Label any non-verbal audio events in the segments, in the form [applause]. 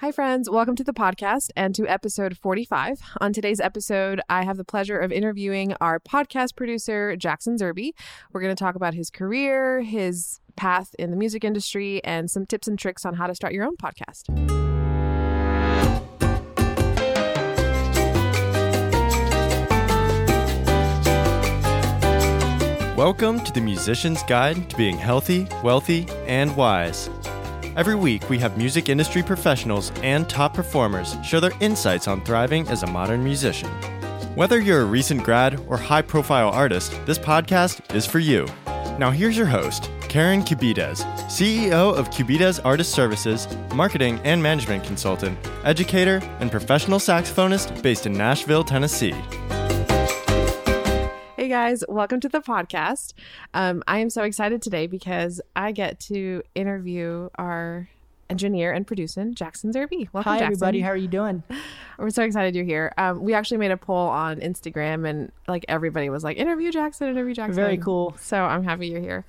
Hi, friends. Welcome to the podcast and to episode 45. On today's episode, I have the pleasure of interviewing our podcast producer, Jackson Zerby. We're going to talk about his career, his path in the music industry, and some tips and tricks on how to start your own podcast. Welcome to the Musician's Guide to Being Healthy, Wealthy, and Wise. Every week, we have music industry professionals and top performers share their insights on thriving as a modern musician. Whether you're a recent grad or high profile artist, this podcast is for you. Now, here's your host, Karen Cubides, CEO of Cubides Artist Services, marketing and management consultant, educator, and professional saxophonist based in Nashville, Tennessee. Hey guys, welcome to the podcast. Um, I am so excited today because I get to interview our engineer and producer, Jackson Zerby. Welcome, Hi, Jackson. everybody. How are you doing? [sighs] We're so excited you're here. Um, we actually made a poll on Instagram, and like everybody was like, "Interview Jackson, interview Jackson." Very cool. So I'm happy you're here.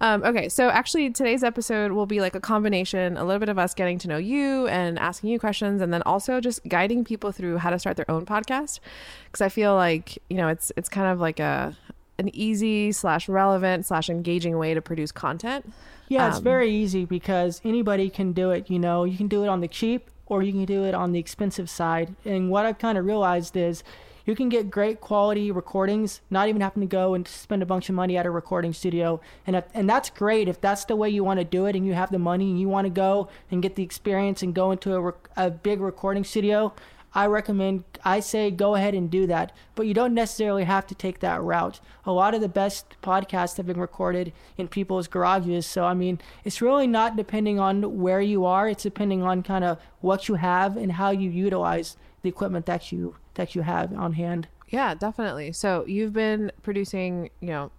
Um, okay, so actually today's episode will be like a combination, a little bit of us getting to know you and asking you questions, and then also just guiding people through how to start their own podcast. Because I feel like you know it's it's kind of like a an easy slash relevant slash engaging way to produce content. Yeah, it's Um, very easy because anybody can do it. You know, you can do it on the cheap or you can do it on the expensive side. And what I've kind of realized is you can get great quality recordings, not even having to go and spend a bunch of money at a recording studio. And if, and that's great if that's the way you want to do it and you have the money and you want to go and get the experience and go into a, rec- a big recording studio. I recommend, I say go ahead and do that, but you don't necessarily have to take that route. A lot of the best podcasts have been recorded in people's garages. So, I mean, it's really not depending on where you are, it's depending on kind of what you have and how you utilize the equipment that you that you have on hand. Yeah, definitely. So you've been producing, you know,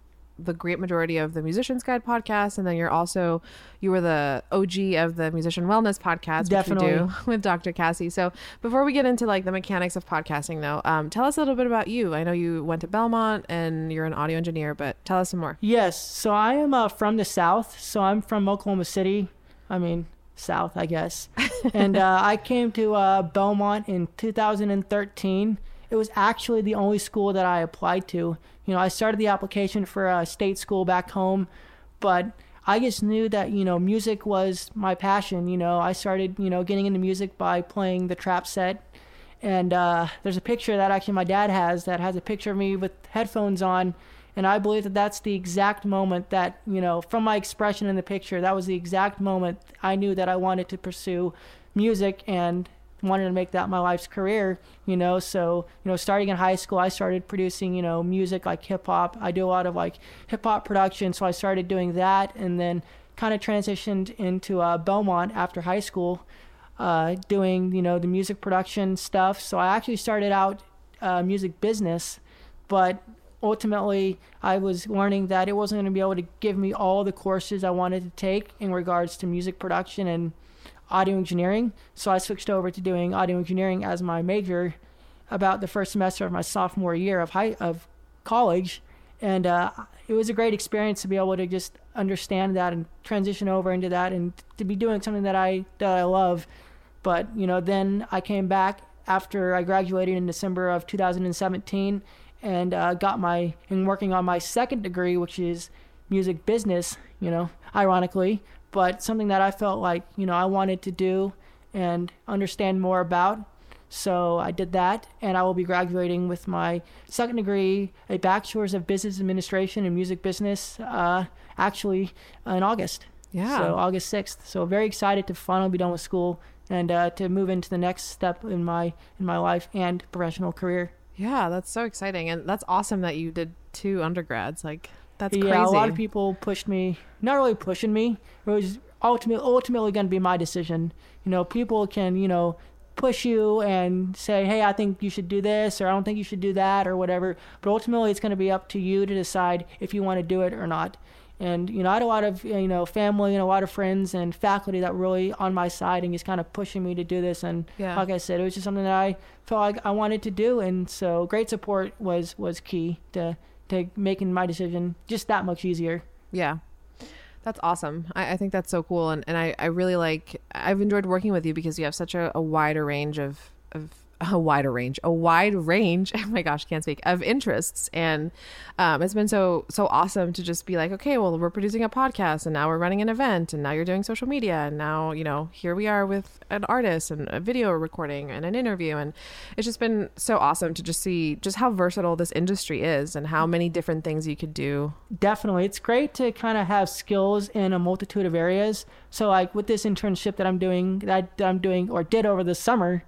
the great majority of the Musician's Guide podcast, and then you're also you were the OG of the Musician Wellness podcast, which we do Definitely. [laughs] with Dr. Cassie. So before we get into like the mechanics of podcasting, though, um, tell us a little bit about you. I know you went to Belmont and you're an audio engineer, but tell us some more. Yes, so I am uh, from the South. So I'm from Oklahoma City. I mean, South, I guess. [laughs] and uh, I came to uh, Belmont in 2013. It was actually the only school that I applied to. You know, I started the application for a state school back home, but I just knew that, you know, music was my passion. You know, I started, you know, getting into music by playing the trap set. And uh, there's a picture that actually my dad has that has a picture of me with headphones on. And I believe that that's the exact moment that, you know, from my expression in the picture, that was the exact moment I knew that I wanted to pursue music and wanted to make that my life's career, you know. So, you know, starting in high school, I started producing, you know, music like hip hop. I do a lot of like hip hop production. So I started doing that and then kind of transitioned into uh, Belmont after high school, uh, doing, you know, the music production stuff. So I actually started out uh, music business, but ultimately I was learning that it wasn't going to be able to give me all the courses I wanted to take in regards to music production and audio engineering. So I switched over to doing audio engineering as my major about the first semester of my sophomore year of high of college, and uh, it was a great experience to be able to just understand that and transition over into that and to be doing something that I that I love. But you know, then I came back after I graduated in December of 2017 and uh, got my and working on my second degree, which is music business. You know, ironically, but something that I felt like you know I wanted to do and understand more about. So I did that, and I will be graduating with my second degree, a bachelor's of business administration and music business, uh, actually in August. Yeah. So August sixth. So very excited to finally be done with school and uh, to move into the next step in my in my life and professional career. Yeah, that's so exciting, and that's awesome that you did two undergrads. Like that's yeah, crazy. a lot of people pushed me. Not really pushing me. It was ultimately ultimately going to be my decision. You know, people can you know push you and say, hey, I think you should do this, or I don't think you should do that, or whatever. But ultimately, it's going to be up to you to decide if you want to do it or not. And you know, I had a lot of you know family and a lot of friends and faculty that were really on my side and just kind of pushing me to do this. And Yeah. like I said, it was just something that I felt like I wanted to do, and so great support was was key to to making my decision just that much easier. Yeah. That's awesome. I, I think that's so cool. And, and I, I really like, I've enjoyed working with you because you have such a, a wider range of, of a wider range, a wide range. [laughs] Oh my gosh, can't speak of interests, and um, it's been so so awesome to just be like, okay, well, we're producing a podcast, and now we're running an event, and now you're doing social media, and now you know here we are with an artist and a video recording and an interview, and it's just been so awesome to just see just how versatile this industry is and how many different things you could do. Definitely, it's great to kind of have skills in a multitude of areas. So, like with this internship that I'm doing, that I'm doing or did over the summer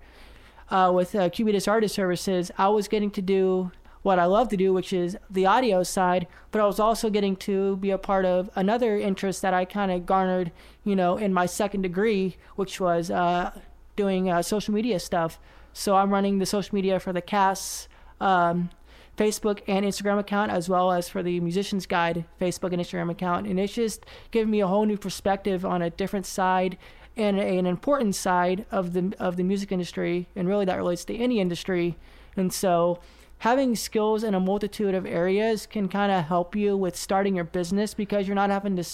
uh, with uh, Cubides Artist Services, I was getting to do what I love to do, which is the audio side, but I was also getting to be a part of another interest that I kind of garnered, you know, in my second degree, which was uh, doing uh, social media stuff. So I'm running the social media for the CAS um, Facebook and Instagram account, as well as for the Musicians Guide Facebook and Instagram account. And it's just given me a whole new perspective on a different side and a, an important side of the of the music industry, and really that relates to any industry. And so, having skills in a multitude of areas can kind of help you with starting your business because you're not having to,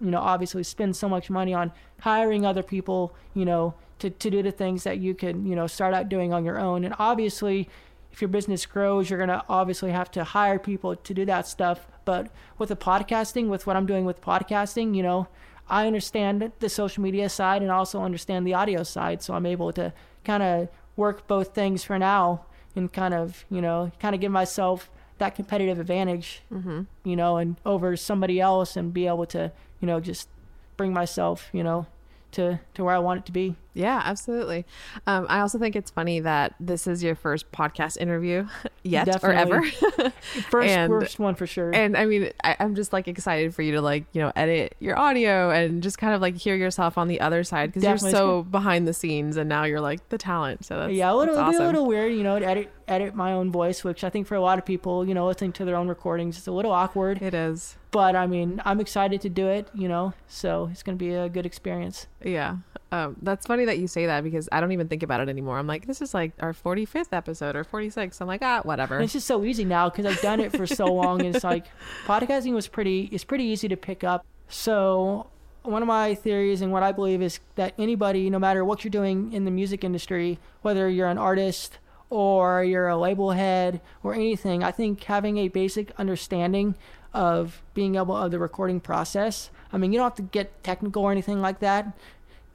you know, obviously spend so much money on hiring other people, you know, to to do the things that you could, you know, start out doing on your own. And obviously, if your business grows, you're gonna obviously have to hire people to do that stuff. But with the podcasting, with what I'm doing with podcasting, you know, I understand the social media side and also understand the audio side. So I'm able to kind of work both things for now and kind of, you know, kind of give myself that competitive advantage, mm-hmm. you know, and over somebody else and be able to, you know, just bring myself, you know, to to where I want it to be. Yeah, absolutely. Um, I also think it's funny that this is your first podcast interview [laughs] yet Definitely. or ever. [laughs] first, and, first one for sure. And I mean, I, am just like excited for you to like you know edit your audio and just kind of like hear yourself on the other side because you're so behind the scenes and now you're like the talent. So that's yeah, a little, awesome. a little weird, you know, to edit edit my own voice, which I think for a lot of people, you know, listening to their own recordings, it's a little awkward. It is. But I mean, I'm excited to do it, you know, so it's going to be a good experience. Yeah. Um, that's funny that you say that because I don't even think about it anymore. I'm like, this is like our 45th episode or 46. I'm like, ah, whatever. And it's just so easy now because I've done it for so [laughs] long. And it's like podcasting was pretty, it's pretty easy to pick up. So one of my theories and what I believe is that anybody, no matter what you're doing in the music industry, whether you're an artist or you're a label head or anything, I think having a basic understanding of being able of the recording process. I mean, you don't have to get technical or anything like that,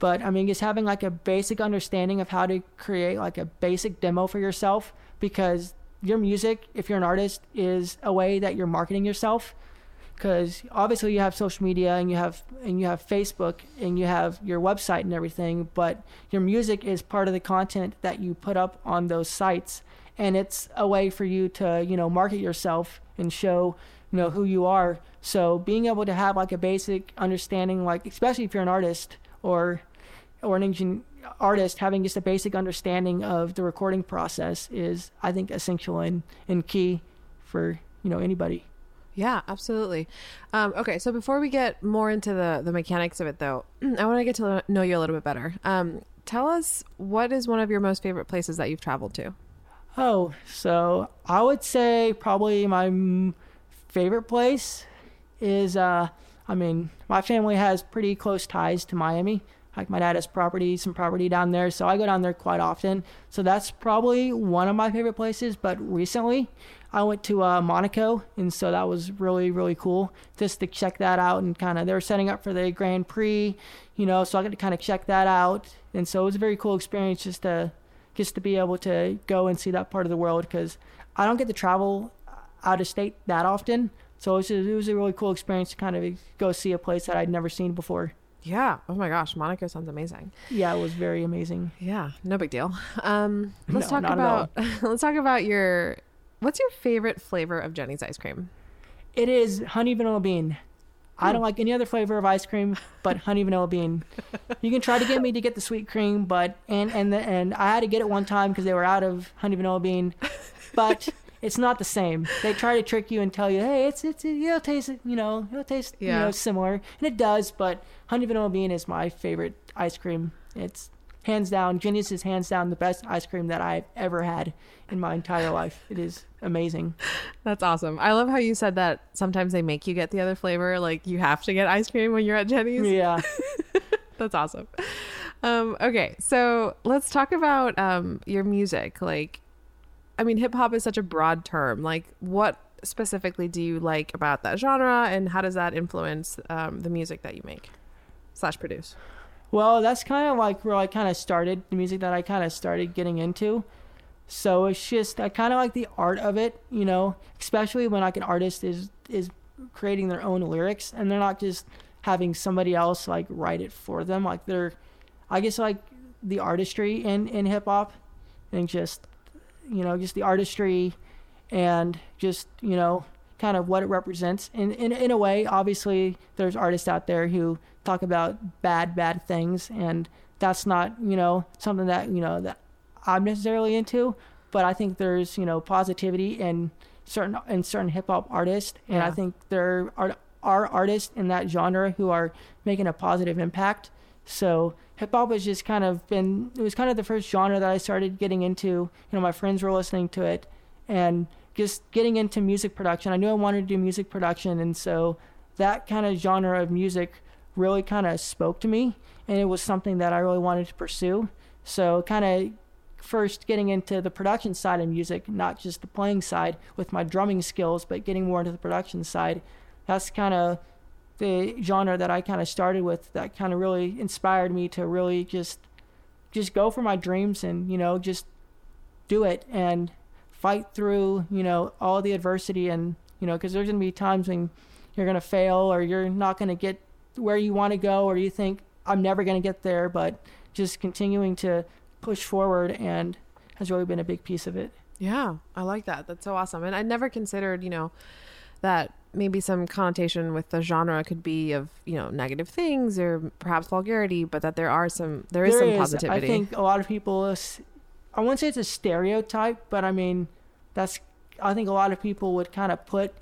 but I mean, just having like a basic understanding of how to create like a basic demo for yourself because your music, if you're an artist, is a way that you're marketing yourself. Because obviously you have social media and you have and you have Facebook and you have your website and everything, but your music is part of the content that you put up on those sites, and it's a way for you to you know market yourself and show you know who you are. So being able to have like a basic understanding, like especially if you're an artist or or an engine artist having just a basic understanding of the recording process is I think essential and, and key for you know anybody. Yeah, absolutely. Um, okay, so before we get more into the the mechanics of it, though, [clears throat] I want to get to know you a little bit better. Um, tell us what is one of your most favorite places that you've traveled to. Oh, so I would say probably my m- favorite place is. Uh, I mean, my family has pretty close ties to Miami. Like my dad has property, some property down there, so I go down there quite often. So that's probably one of my favorite places. But recently, I went to uh, Monaco, and so that was really really cool just to check that out and kind of they were setting up for the Grand Prix, you know, so I got to kind of check that out, and so it was a very cool experience just to just to be able to go and see that part of the world because I don't get to travel out of state that often. So it was, a, it was a really cool experience to kind of go see a place that I'd never seen before. Yeah. Oh my gosh, Monaco sounds amazing. Yeah, it was very amazing. Yeah, no big deal. Um, [laughs] let's no, talk about [laughs] let's talk about your what's your favorite flavor of Jeni's ice cream? It is honey vanilla bean. I don't hmm. like any other flavor of ice cream but [laughs] honey vanilla bean. You can try to get me to get the sweet cream, but and and the, and I had to get it one time because they were out of honey vanilla bean. But it's not the same. They try to trick you and tell you, hey, it's it's it'll taste you know it'll taste yeah. you know similar, and it does. But honey vanilla bean is my favorite ice cream. It's hands down, Jeni's is hands down the best ice cream that I've ever had in my entire life. It is amazing. That's awesome. I love how you said that sometimes they make you get the other flavor. Like you have to get ice cream when you're at Jeni's. Yeah. [laughs] That's awesome. Um, okay, so let's talk about um, your music. Like, I mean, hip hop is such a broad term. Like, what specifically do you like about that genre, and how does that influence um, the music that you make slash produce? Well, that's kind of like where I kind of started the music that I kind of started getting into. So it's just I kind of like the art of it, you know, especially when like an artist is is creating their own lyrics and they're not just having somebody else like write it for them. Like they're, I guess like the artistry in in hip hop, and just you know just the artistry, and just you know kind of what it represents. In in in a way, obviously there's artists out there who talk about bad bad things, and that's not you know something that you know that I'm necessarily into. But I think there's you know positivity in certain in certain hip hop artists, and Yeah. I think there are are artists in that genre who are making a positive impact. So hip hop has just kind of been it was kind of the first genre that I started getting into. You know, my friends were listening to it and just getting into music production. I knew I wanted to do music production and so that kind of genre of music really kind of spoke to me and it was something that I really wanted to pursue. So kind of first getting into the production side of music, not just the playing side with my drumming skills, but getting more into the production side. That's kind of the genre that I kind of started with that kind of really inspired me to really just just go for my dreams and you know just do it and fight through you know all the adversity and you know because there's to be times when you're to fail or you're not to get where you want to go or you think I'm never to get there but just continuing to push forward and has really been a big piece of it. Yeah, I like that. That's so awesome. And I never considered, you know, that maybe some connotation with the genre could be of, you know, negative things or perhaps vulgarity, but that there are some, there is There some positivity. I think a lot of people, is- I wouldn't say it's a stereotype, but I mean, that's, I think a lot of people would kind of put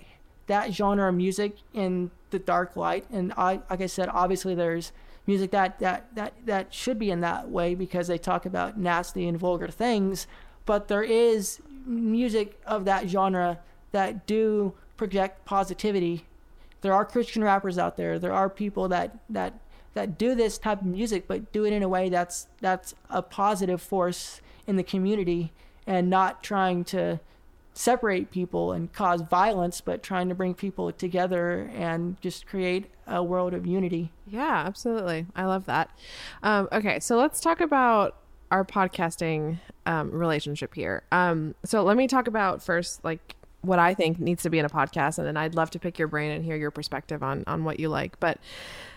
that genre of music in the dark light. And I, like I said, obviously there's music that, that, that, that should be in that way because they talk about nasty and vulgar things. But there is music of that genre that do project positivity. There are Christian rappers out there. There are people that, that that do this type of music but do it in a way that's that's a positive force in the community and not trying to separate people and cause violence but trying to bring people together and just create a world of unity Yeah, absolutely. I love that. Um, okay, so let's talk about our podcasting um, relationship here. Um, so let me talk about first, like what I think needs to be in a podcast, and then I'd love to pick your brain and hear your perspective on on what you like. But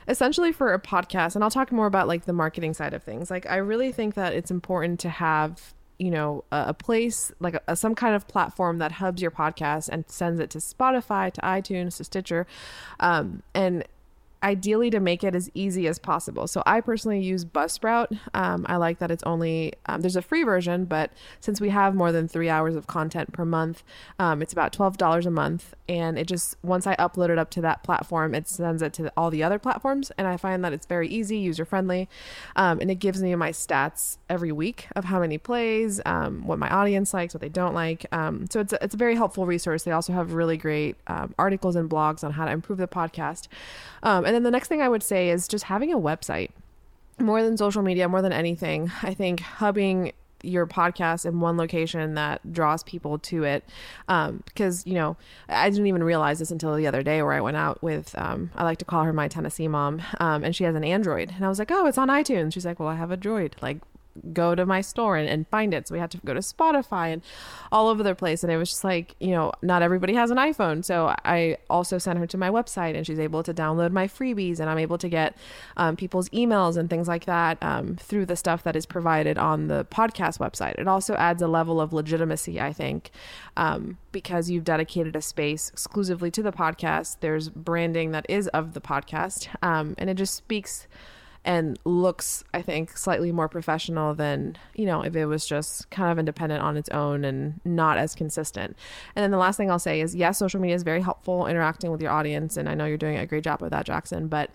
essentially, for a podcast, and I'll talk more about like the marketing side of things. Like I really think that it's important to have you know a, a place like a, some kind of platform that hubs your podcast and sends it to spotify to itunes to stitcher um, and ideally to make it as easy as possible. So I personally use Buzzsprout. Um, I like that it's only um, there's a free version, but since we have more than three hours of content per month, um, it's about twelve dollars a month, and it just once I upload it up to that platform, it sends it to all the other platforms, and I find that it's very easy, user friendly, um, and it gives me my stats every week of how many plays, um, what my audience likes, what they don't like. Um, so it's a, it's a very helpful resource. They also have really great articles and blogs on how to improve the podcast. And then the next thing I would say is just having a website. More than social media, more than anything, I think hubbing your podcast in one location that draws people to it. Um, because, you know, I didn't even realize this until the other day where I went out with, um, I like to call her my Tennessee mom. Um, and she has an Android. And I was like, oh, it's on iTunes. She's like, well, I have a Droid. Like, go to my store and, and find it. So we had to go to Spotify and all over the place. And it was just like, you know, not everybody has an iPhone. So I also sent her to my website and she's able to download my freebies and I'm able to get um, people's emails and things like that um, through the stuff that is provided on the podcast website. It also adds a level of legitimacy, I think, um, because you've dedicated a space exclusively to the podcast. There's branding that is of the podcast. Um, and it just speaks and looks i think slightly more professional than you know if it was just kind of independent on its own and not as consistent and then the last thing i'll say is yes social media is very helpful interacting with your audience and i know you're doing a great job with that jackson but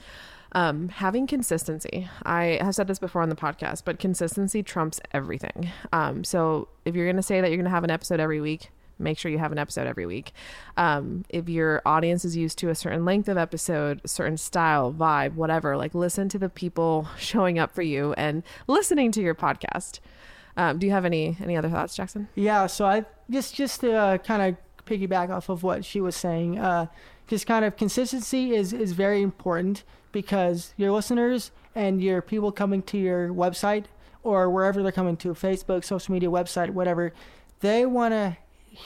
Um, having consistency. I have said this before on the podcast, but consistency trumps everything. Um, so if you're going to say that you're going to have an episode every week, make sure you have an episode every week. Um, if your audience is used to a certain length of episode, certain style, vibe, whatever, like listen to the people [laughs] showing up for you and listening to your podcast. Um, do you have any any other thoughts, Jackson? Yeah, so I just just to uh, kind of piggyback off of what she was saying, uh, just kind of consistency is is very important because your listeners and your people coming to your website or wherever they're coming to, Facebook, social media, website, whatever, they want to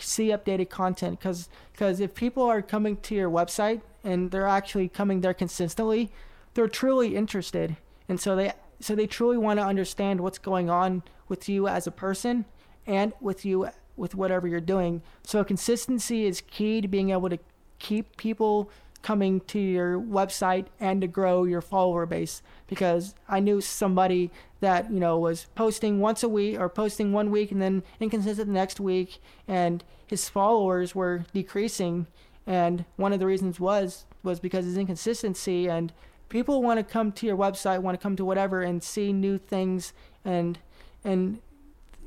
see updated content because because if people are coming to your website and they're actually coming there consistently, they're truly interested, and so they so they truly want to understand what's going on with you as a person and with you with whatever you're doing. So consistency is key to being able to keep people coming to your website and to grow your follower base. Because I knew somebody that you know was posting once a week or posting one week and then inconsistent the next week and his followers were decreasing. And one of the reasons was was because his inconsistency. And people want to come to your website want to come to whatever and see new things and and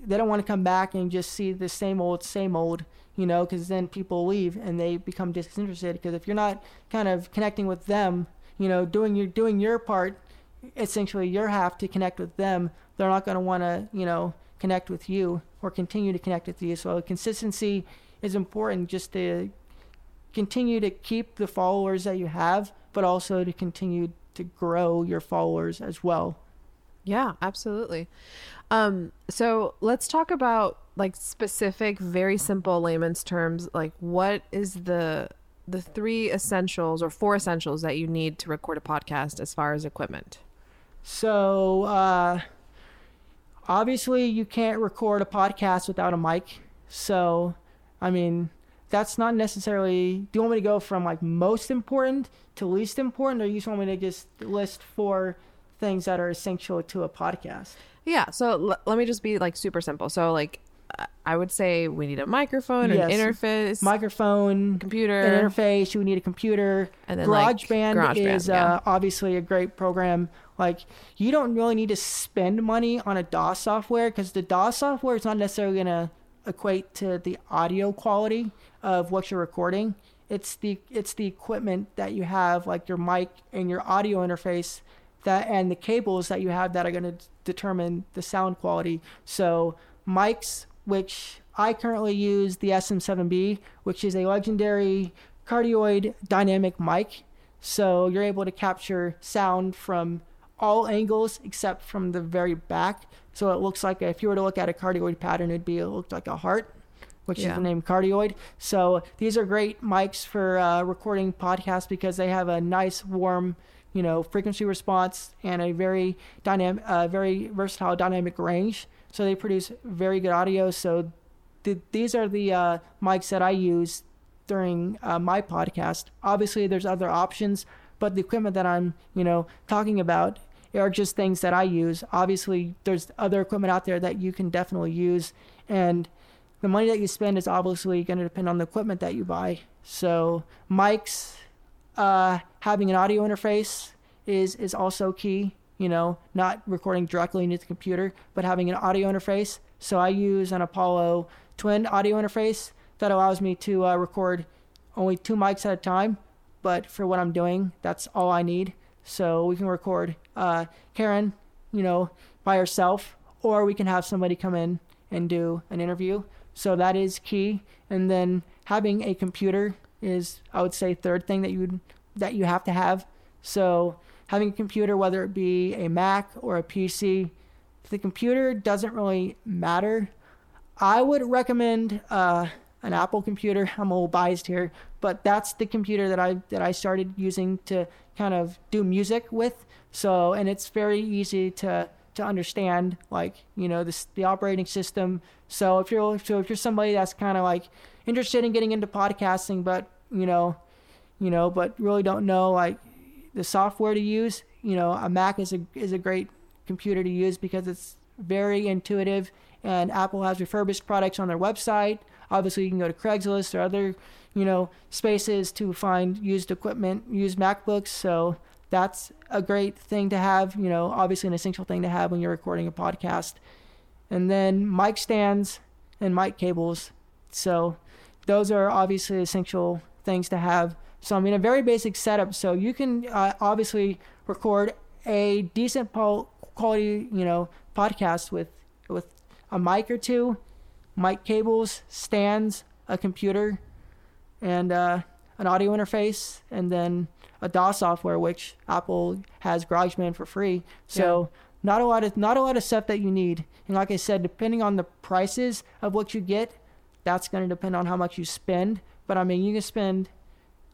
they don't want to come back and just see the same old same old you know, because then people leave and they become disinterested. Because if you're not kind of connecting with them, you know, doing your doing your part, essentially your half to connect with them, they're not going to want to, you know, connect with you or continue to connect with you. So consistency is important, just to continue to keep the followers that you have, but also to continue to grow your followers as well. Yeah, absolutely. Um, so let's talk about like specific, very simple layman's terms. Like, what is the the three essentials or four essentials that you need to record a podcast as far as equipment? So, uh, obviously, you can't record a podcast without a mic. So, I mean, that's not necessarily. Do you want me to go from like most important to least important, or you just want me to just list four things that are essential to a podcast? Yeah. So l- let me just be like super simple. So like I would say we need a microphone, yes. an interface, microphone, computer, an interface. We need a computer. And then GarageBand like, GarageBand is yeah. uh, obviously a great program. Like you don't really need to spend money on a DAW software because the DAW software is not necessarily going to equate to the audio quality of what you're recording. It's the it's the equipment that you have, like your mic and your audio interface, that and the cables that you have that are going to determine the sound quality. So mics which I currently use the SM7B, which is a legendary cardioid dynamic mic. So you're able to capture sound from all angles except from the very back. So it looks like if you were to look at a cardioid pattern, it'd be it looked like a heart, which yeah. is the name cardioid. So these are great mics for uh, recording podcasts because they have a nice warm, you know, frequency response and a very dynamic, uh, very versatile dynamic range. So they produce very good audio. So th- these are the uh, mics that I use during uh, my podcast. Obviously, there's other options, but the equipment that I'm, you know, talking about are just things that I use. Obviously, there's other equipment out there that you can definitely use, and the money that you spend is obviously going to depend on the equipment that you buy. So mics, uh, having an audio interface is is also key you know, not recording directly into the computer, but having an audio interface. So I use an Apollo twin audio interface that allows me to uh, record only two mics at a time. But for what I'm doing, that's all I need. So we can record uh, Karen, you know, by herself, or we can have somebody come in and do an interview. So that is key. And then having a computer is, I would say, third thing that you that you have to have. So having a computer, whether it be a Mac or a PC, the computer doesn't really matter. I would recommend uh, an Apple computer. I'm a little biased here, but that's the computer that I that I started using to kind of do music with. So, and it's very easy to to understand, like you know, this the operating system. So if you're so if you're somebody that's kind of like interested in getting into podcasting, but you know, you know, but really don't know like the software to use, you know, a Mac is a is a great computer to use because it's very intuitive. And Apple has refurbished products on their website. Obviously, you can go to Craigslist or other, you know, spaces to find used equipment, used MacBooks. So that's a great thing to have. You know, obviously an essential thing to have when you're recording a podcast. And then mic stands and mic cables. So those are obviously essential things to have. So I mean, a very basic setup. So you can uh, obviously record a decent quality, you know, podcast with with a mic or two, mic cables, stands, a computer, and uh, an audio interface, and then a DAW software, which Apple has GarageBand for free. So yeah. not a lot of not a lot of stuff that you need. And like I said, depending on the prices of what you get, that's going to depend on how much you spend. But I mean, you can spend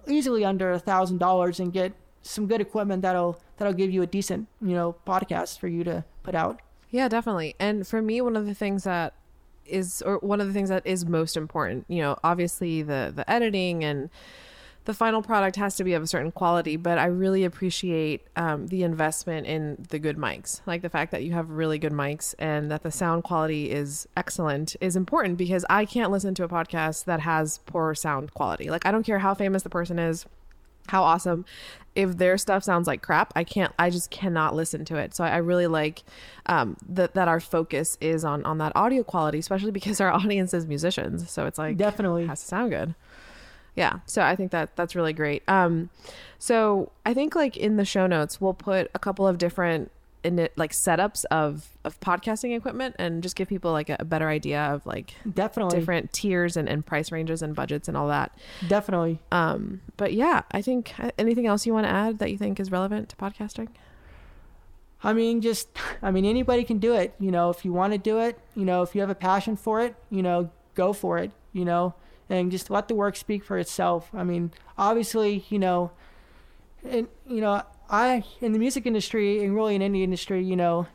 easily under a thousand dollars and get some good equipment that'll that'll give you a decent you know podcast for you to put out. Yeah, definitely. And for me, one of the things that is or one of the things that is most important, you know, obviously the the editing and the final product has to be of a certain quality, but I really appreciate um, the investment in the good mics. Like the fact that you have really good mics and that the sound quality is excellent is important because I can't listen to a podcast that has poor sound quality. Like I don't care how famous the person is, how awesome. If their stuff sounds like crap, I can't. I just cannot listen to it. So I, really like um, that that our focus is on on that audio quality, especially because our [laughs] audience is musicians. So it's like definitely has to sound good yeah so i think that that's really great. Um so i think like in the show notes we'll put a couple of different in it like setups of of podcasting equipment and just give people like a, a, better idea of like definitely. different tiers and, and price ranges and budgets and all that. Definitely. Um but yeah i think uh, anything else you want to add that you think is relevant to podcasting? I mean just i mean anybody can do it. You know if you want to do it you know if you have a passion for it you know go for it you know and just let the work speak for itself. I mean, obviously, you know, and you know, I in the music industry and really in any industry, you know,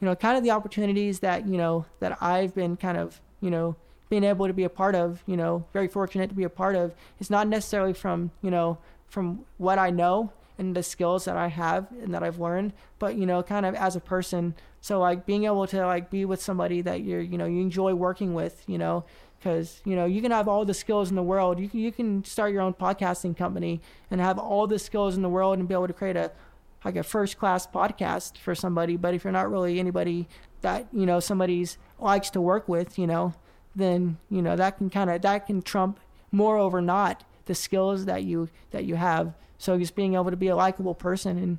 you know, kind of the opportunities that you know that I've been kind of you know being able to be a part of, you know, very fortunate to be a part of. It's not necessarily from you know from what I know and the skills that I have and that I've learned, but you know, kind of as a person. So like being able to like be with somebody that you're you know you enjoy working with, you know, because you know you can have all the skills in the world. You can, you can start your own podcasting company and have all the skills in the world and be able to create a like a first class podcast for somebody. But if you're not really anybody that you know somebody's likes to work with you know then you know that can kind of that can trump more over not the skills that you that you have. So just being able to be a likable person and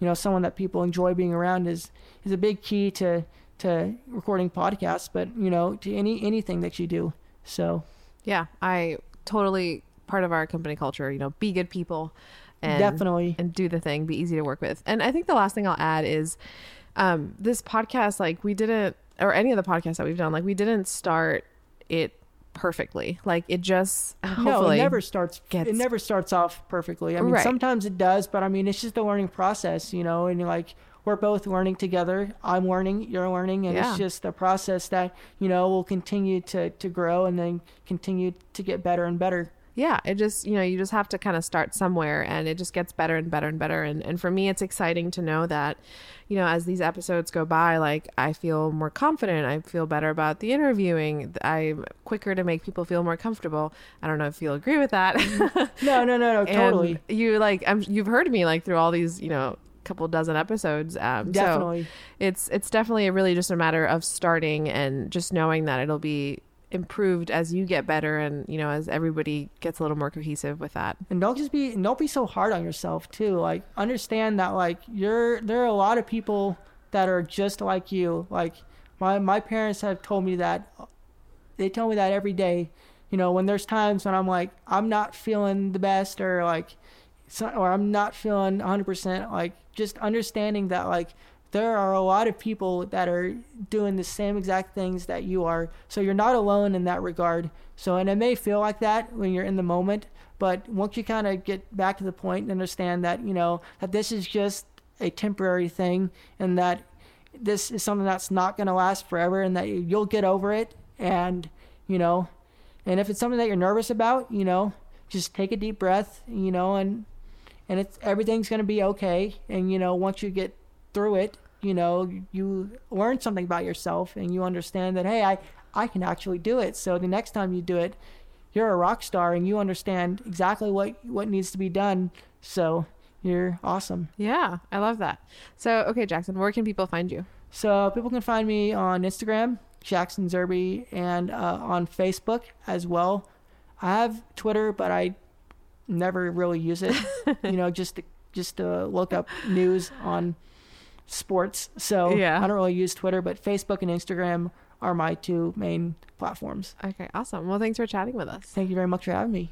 you know someone that people enjoy being around is is a big key to to recording podcasts. But you know to any anything that you do so, yeah, I totally part of our company culture, you know, be good people and definitely and do the thing, be easy to work with. And I think the last thing I'll add is um this podcast like we didn't or any of the podcasts that we've done like we didn't start it perfectly. Like it just no, it never starts. Gets... It never starts off perfectly. I mean, right. sometimes it does, but I mean, it's just a learning process, you know. And like we're both learning together. I'm learning, you're learning, and yeah. it's just a process that you know will continue to to grow and then continue to get better and better. Yeah, it just you know you just have to kind of start somewhere, and it just gets better and better and better. And and for me, it's exciting to know that, you know, as these episodes go by, like I feel more confident. I feel better about the interviewing. I'm quicker to make people feel more comfortable. I don't know if you'll agree with that. no, no, no, no, [laughs] totally. You like I'm, you've heard me like through all these you know couple dozen episodes. Um, definitely, so it's it's definitely really just a matter of starting and just knowing that it'll be improved as you get better and you know as everybody gets a little more cohesive with that. And don't just be don't be so hard on yourself too. Like understand that like you're there are a lot of people that are just like you. Like my my parents have told me that they tell me that every day. You know when there's times when i'm like i'm not feeling the best or like or i'm not feeling 100% like just understanding that like there are a lot of people that are doing the same exact things that you are. So you're not alone in that regard. So and it may feel like that when you're in the moment, but once you kind of get back to the point and understand that, you know, that this is just a temporary thing and that this is something that's not going to last forever and that you'll get over it and, you know, and if it's something that you're nervous about, you know, just take a deep breath, you know, and and it's everything's going to be okay. And you know, once you get through it, you know, you learn something about yourself, and you understand that hey, I I can actually do it. So the next time you do it, you're a rock star, and you understand exactly what what needs to be done. So You're awesome. Yeah, I love that. So, okay, Jackson, where can people find you? So people can find me on Instagram, Jackson Zerby, and uh, on Facebook as well. I have Twitter, but I never really use it. [laughs] you know, just to, just to look up news on sports. So Yeah. I don't really use Twitter, but Facebook and Instagram are my two main platforms. Okay, awesome. Well, thanks for chatting with us. Thank you very much for having me.